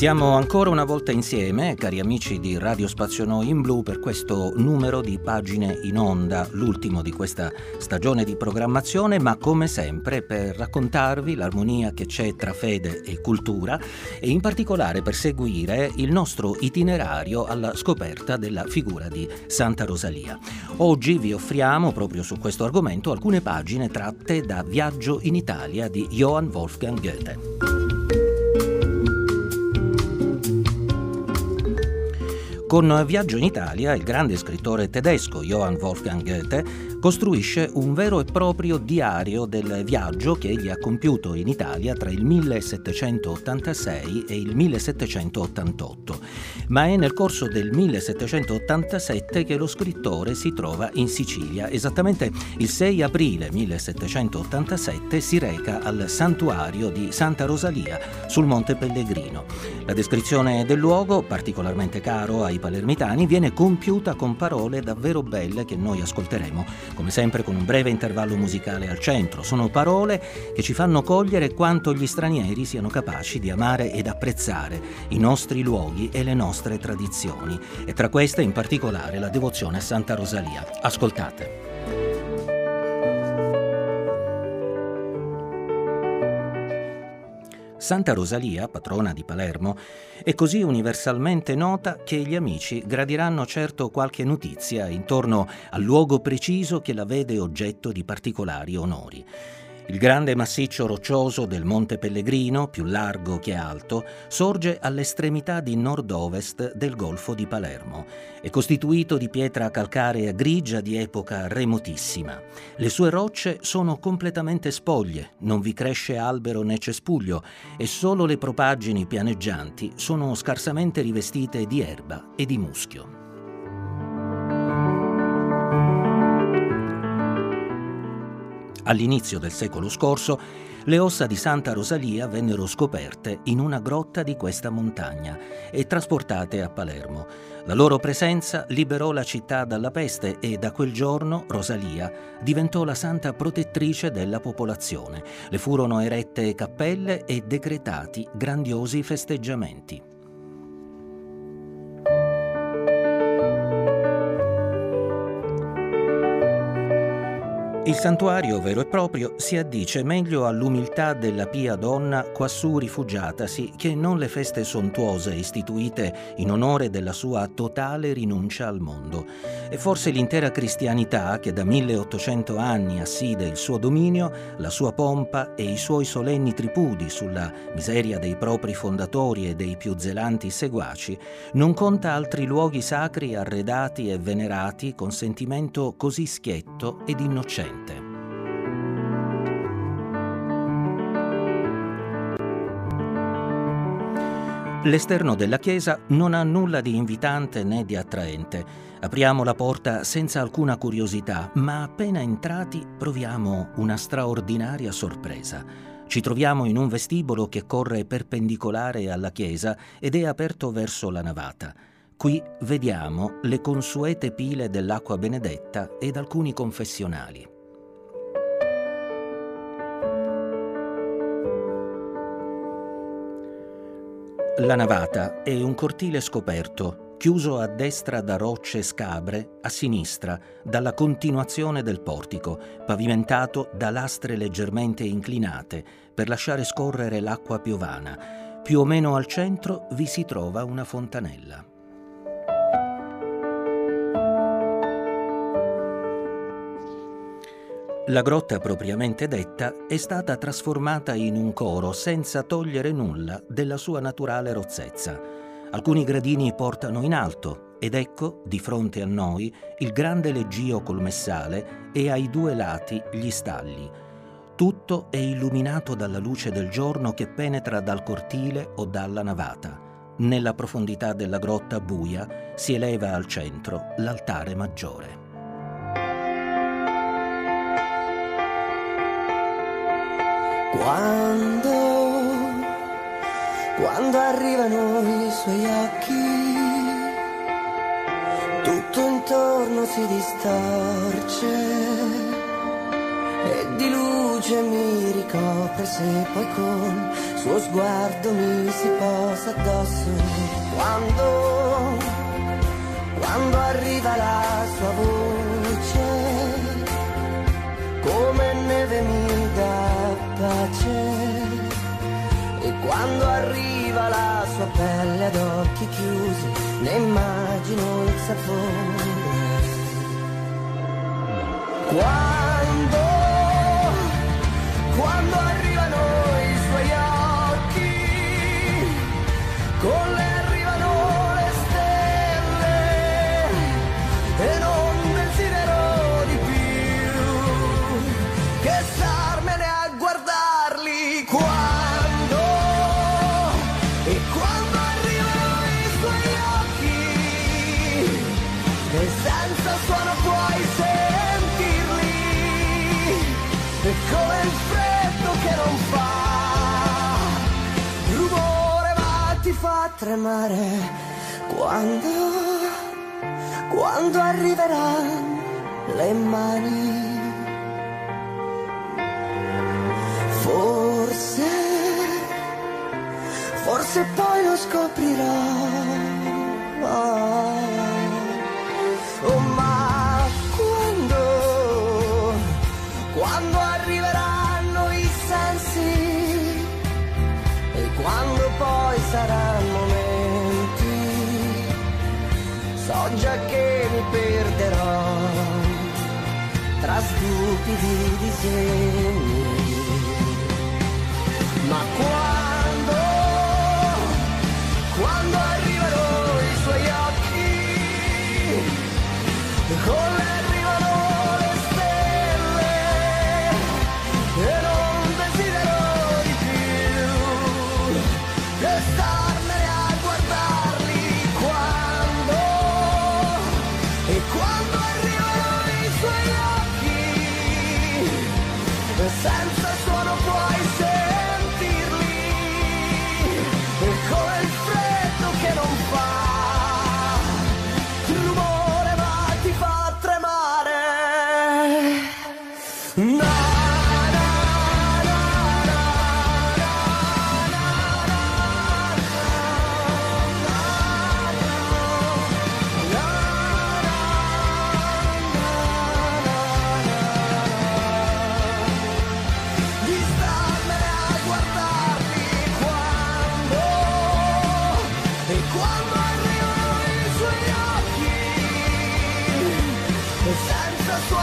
Siamo ancora una volta insieme, cari amici di Radio Spazio Noi in Blu, per questo numero di pagine in onda, l'ultimo di questa stagione di programmazione, ma come sempre per raccontarvi l'armonia che c'è tra fede e cultura e in particolare per seguire il nostro itinerario alla scoperta della figura di Santa Rosalia. Oggi vi offriamo proprio su questo argomento alcune pagine tratte da Viaggio in Italia di Johann Wolfgang Goethe. Con Viaggio in Italia, il grande scrittore tedesco Johann Wolfgang Goethe costruisce un vero e proprio diario del viaggio che egli ha compiuto in Italia tra il 1786 e il 1788. Ma è nel corso del 1787 che lo scrittore si trova in Sicilia. Esattamente il 6 aprile 1787 si reca al santuario di Santa Rosalia sul Monte Pellegrino. La descrizione del luogo, particolarmente caro ai palermitani, viene compiuta con parole davvero belle che noi ascolteremo come sempre con un breve intervallo musicale al centro. Sono parole che ci fanno cogliere quanto gli stranieri siano capaci di amare ed apprezzare i nostri luoghi e le nostre tradizioni, e tra queste in particolare la devozione a Santa Rosalia. Ascoltate. Santa Rosalia, patrona di Palermo, è così universalmente nota che gli amici gradiranno certo qualche notizia intorno al luogo preciso che la vede oggetto di particolari onori. Il grande massiccio roccioso del Monte Pellegrino, più largo che alto, sorge all'estremità di nord-ovest del Golfo di Palermo. È costituito di pietra calcarea grigia di epoca remotissima. Le sue rocce sono completamente spoglie, non vi cresce albero né cespuglio e solo le propaggini pianeggianti sono scarsamente rivestite di erba e di muschio. All'inizio del secolo scorso, le ossa di Santa Rosalia vennero scoperte in una grotta di questa montagna e trasportate a Palermo. La loro presenza liberò la città dalla peste e da quel giorno Rosalia diventò la santa protettrice della popolazione. Le furono erette cappelle e decretati grandiosi festeggiamenti. Il santuario vero e proprio si addice meglio all'umiltà della pia donna quassù rifugiatasi che non le feste sontuose istituite in onore della sua totale rinuncia al mondo. E forse l'intera cristianità che da 1800 anni asside il suo dominio, la sua pompa e i suoi solenni tripudi sulla miseria dei propri fondatori e dei più zelanti seguaci, non conta altri luoghi sacri arredati e venerati con sentimento così schietto ed innocente presente. L'esterno della chiesa non ha nulla di invitante né di attraente. Apriamo la porta senza alcuna curiosità, ma appena entrati proviamo una straordinaria sorpresa. Ci troviamo in un vestibolo che corre perpendicolare alla chiesa ed è aperto verso la navata. Qui vediamo le consuete pile dell'acqua benedetta ed alcuni confessionali. La navata è un cortile scoperto, chiuso a destra da rocce scabre, a sinistra dalla continuazione del portico, pavimentato da lastre leggermente inclinate per lasciare scorrere l'acqua piovana. Più o meno al centro vi si trova una fontanella. La grotta propriamente detta è stata trasformata in un coro senza togliere nulla della sua naturale rozzezza. Alcuni gradini portano in alto ed ecco, di fronte a noi, il grande leggio col messale e ai due lati gli stalli. Tutto è illuminato dalla luce del giorno che penetra dal cortile o dalla navata. Nella profondità della grotta buia si eleva al centro l'altare maggiore. Quando, quando arrivano i suoi occhi, Tutto intorno si distorce e di luce mi ricopre se poi con suo sguardo mi si posa addosso. Quando, quando arriva la sua voce pelle ad occhi chiusi ne immagino il sapore. Quando quando fa tremare quando quando arriveranno le mani. Forse forse poi lo scoprirò già che mi perderò tra stupidi disegni. Ma quando e senza suono puoi sentirli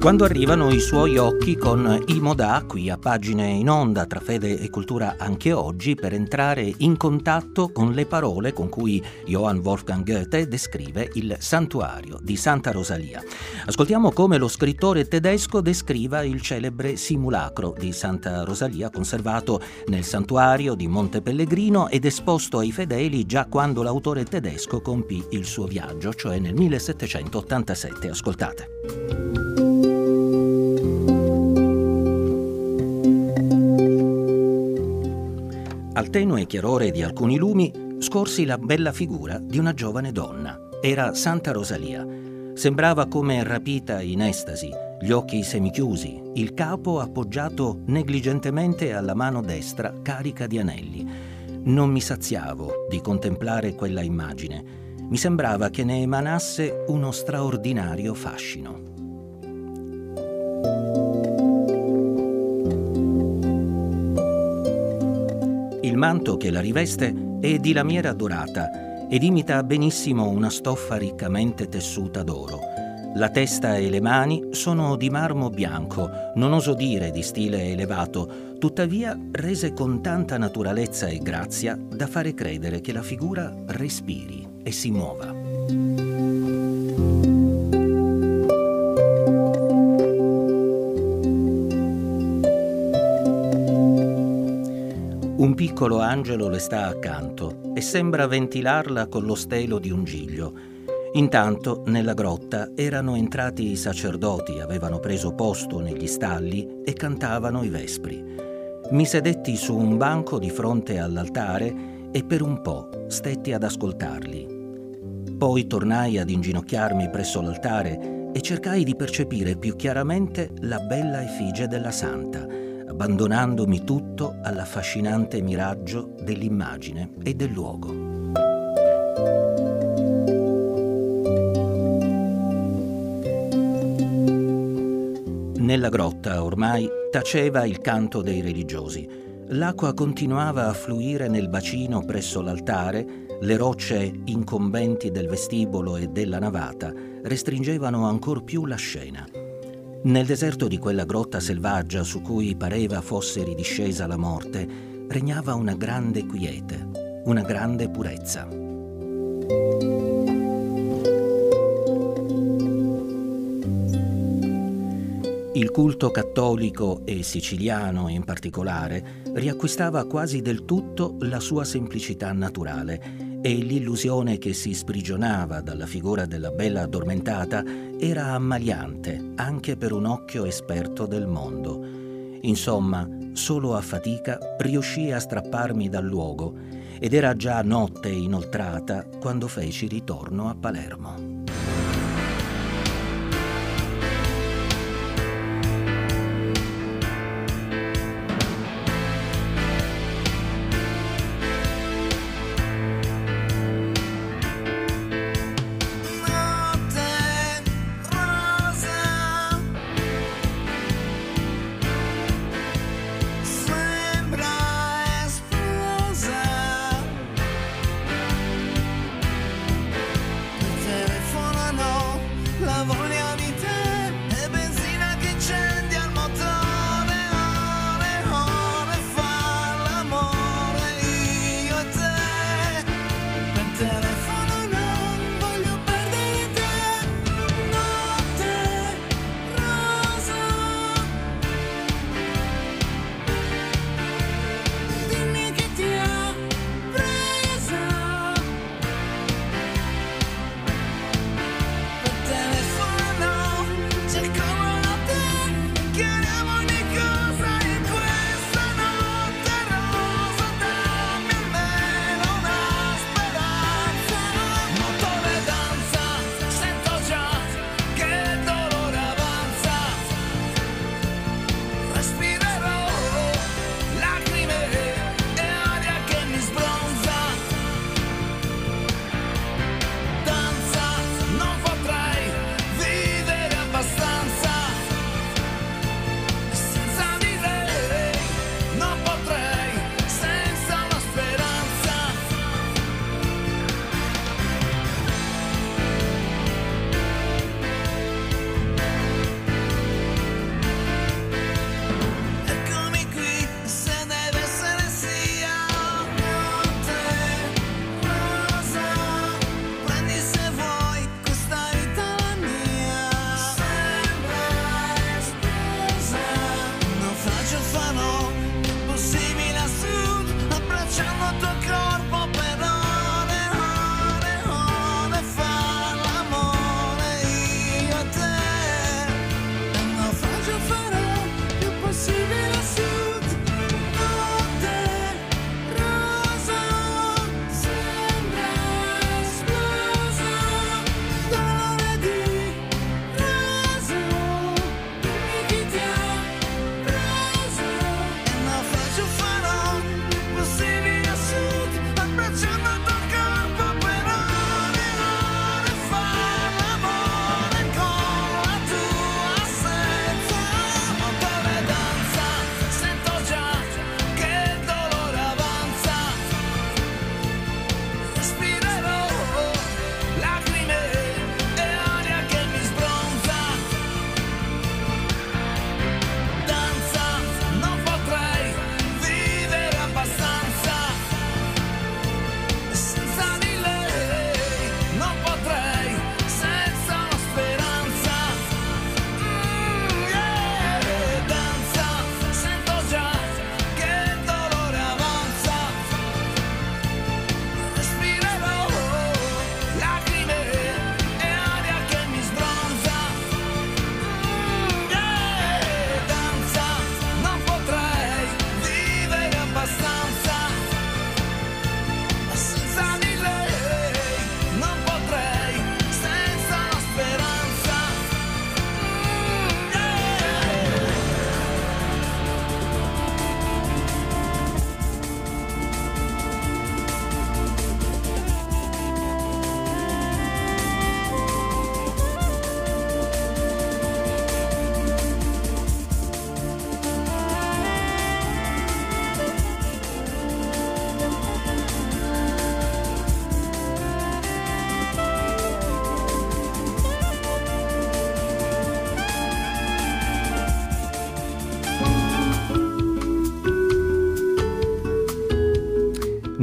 Quando arrivano i suoi occhi con Imoda, qui a pagine in onda tra fede e cultura anche oggi, per entrare in contatto con le parole con cui Johann Wolfgang Goethe descrive il santuario di Santa Rosalia. Ascoltiamo come lo scrittore tedesco descriva il celebre simulacro di Santa Rosalia conservato nel santuario di Monte Pellegrino ed esposto ai fedeli già quando l'autore tedesco compì il suo viaggio, cioè nel 1787. Ascoltate. Al tenue chiarore di alcuni lumi scorsi la bella figura di una giovane donna. Era Santa Rosalia. Sembrava come rapita in estasi, gli occhi semichiusi, il capo appoggiato negligentemente alla mano destra carica di anelli. Non mi saziavo di contemplare quella immagine. Mi sembrava che ne emanasse uno straordinario fascino. Manto che la riveste è di lamiera dorata ed imita benissimo una stoffa riccamente tessuta d'oro. La testa e le mani sono di marmo bianco, non oso dire di stile elevato, tuttavia rese con tanta naturalezza e grazia da fare credere che la figura respiri e si muova. Piccolo angelo le sta accanto e sembra ventilarla con lo stelo di un giglio. Intanto nella grotta erano entrati i sacerdoti, avevano preso posto negli stalli e cantavano i vespri. Mi sedetti su un banco di fronte all'altare e per un po' stetti ad ascoltarli. Poi tornai ad inginocchiarmi presso l'altare e cercai di percepire più chiaramente la bella effigie della santa, abbandonandomi tutto all'affascinante miraggio dell'immagine e del luogo. Nella grotta ormai taceva il canto dei religiosi. L'acqua continuava a fluire nel bacino presso l'altare le rocce incombenti del vestibolo e della navata restringevano ancor più la scena. Nel deserto di quella grotta selvaggia su cui pareva fosse ridiscesa la morte, regnava una grande quiete, una grande purezza. Il culto cattolico e siciliano in particolare riacquistava quasi del tutto la sua semplicità naturale e l'illusione che si sprigionava dalla figura della bella addormentata era ammaliante anche per un occhio esperto del mondo. Insomma, solo a fatica riuscii a strapparmi dal luogo ed era già notte inoltrata quando feci ritorno a Palermo.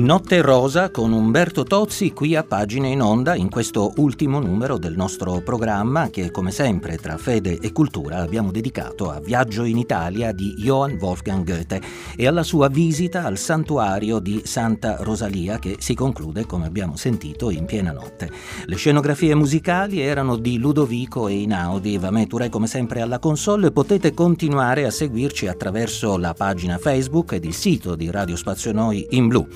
not Notte Rosa con Umberto Tozzi qui a Pagine in Onda in questo ultimo numero del nostro programma che come sempre tra fede e cultura abbiamo dedicato a Viaggio in Italia di Johann Wolfgang Goethe e alla sua visita al santuario di Santa Rosalia che si conclude come abbiamo sentito in piena notte. Le scenografie musicali erano di Ludovico e Inaudi, Vameture come sempre alla console potete continuare a seguirci attraverso la pagina Facebook ed il sito di Radio Spazio Noi in blu.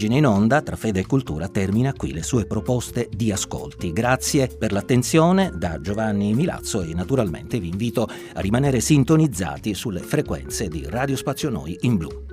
Pagina in onda tra fede e cultura termina qui le sue proposte di ascolti. Grazie per l'attenzione da Giovanni Milazzo e naturalmente vi invito a rimanere sintonizzati sulle frequenze di Radio Spazio Noi in blu.